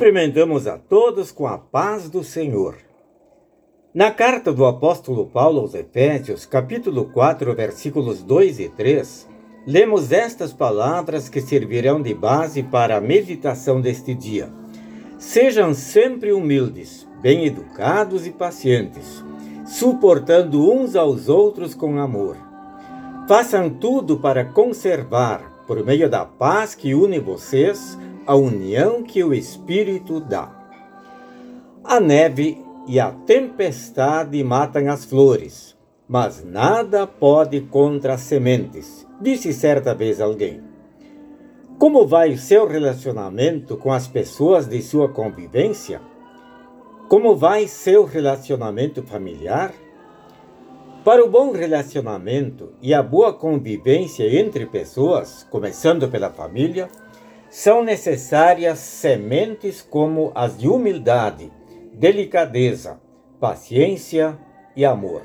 Cumprimentamos a todos com a paz do Senhor. Na carta do apóstolo Paulo aos Efésios, capítulo 4, versículos 2 e 3, lemos estas palavras que servirão de base para a meditação deste dia. Sejam sempre humildes, bem educados e pacientes, suportando uns aos outros com amor. Façam tudo para conservar, por meio da paz que une vocês, a união que o Espírito dá. A neve e a tempestade matam as flores, mas nada pode contra as sementes, disse certa vez alguém. Como vai o seu relacionamento com as pessoas de sua convivência? Como vai seu relacionamento familiar? Para o bom relacionamento e a boa convivência entre pessoas, começando pela família, são necessárias sementes como as de humildade, delicadeza, paciência e amor.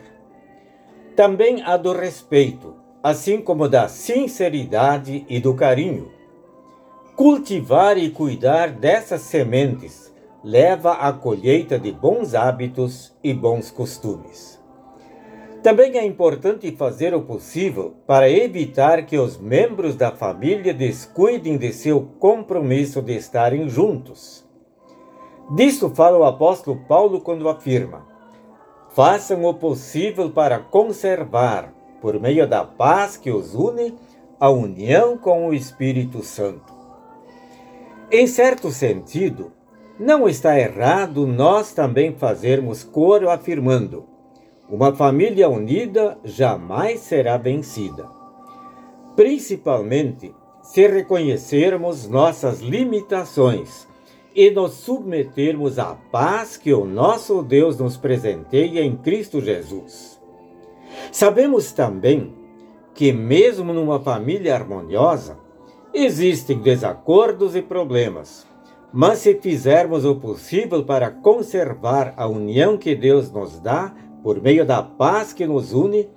Também a do respeito, assim como da sinceridade e do carinho. Cultivar e cuidar dessas sementes leva à colheita de bons hábitos e bons costumes. Também é importante fazer o possível para evitar que os membros da família descuidem de seu compromisso de estarem juntos. Disso fala o apóstolo Paulo quando afirma: façam o possível para conservar, por meio da paz que os une, a união com o Espírito Santo. Em certo sentido, não está errado nós também fazermos coro afirmando uma família unida jamais será vencida. Principalmente se reconhecermos nossas limitações e nos submetermos à paz que o nosso Deus nos presenteia em Cristo Jesus. Sabemos também que, mesmo numa família harmoniosa, existem desacordos e problemas, mas se fizermos o possível para conservar a união que Deus nos dá, por meio da paz que nos une,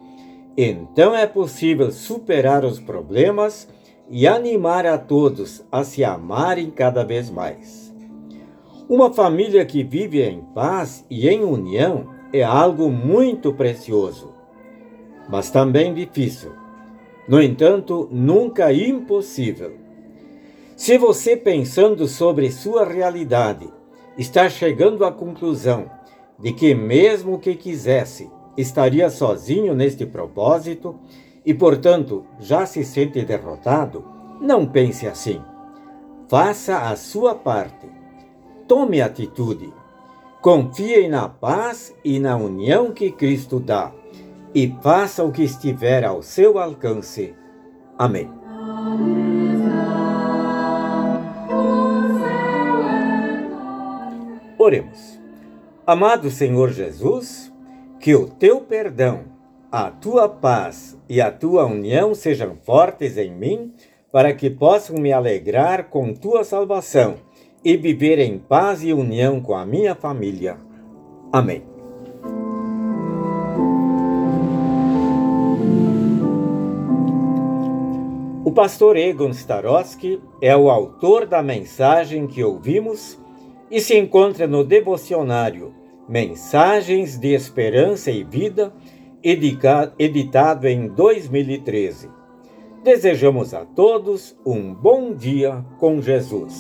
então é possível superar os problemas e animar a todos a se amarem cada vez mais. Uma família que vive em paz e em união é algo muito precioso, mas também difícil. No entanto, nunca impossível. Se você, pensando sobre sua realidade, está chegando à conclusão de que, mesmo que quisesse, estaria sozinho neste propósito e, portanto, já se sente derrotado, não pense assim. Faça a sua parte. Tome atitude. Confie na paz e na união que Cristo dá e faça o que estiver ao seu alcance. Amém. Oremos. Amado Senhor Jesus, que o teu perdão, a tua paz e a tua união sejam fortes em mim, para que possam me alegrar com tua salvação e viver em paz e união com a minha família. Amém. O pastor Egon Starosky é o autor da mensagem que ouvimos e se encontra no devocionário Mensagens de Esperança e Vida, editado em 2013. Desejamos a todos um bom dia com Jesus.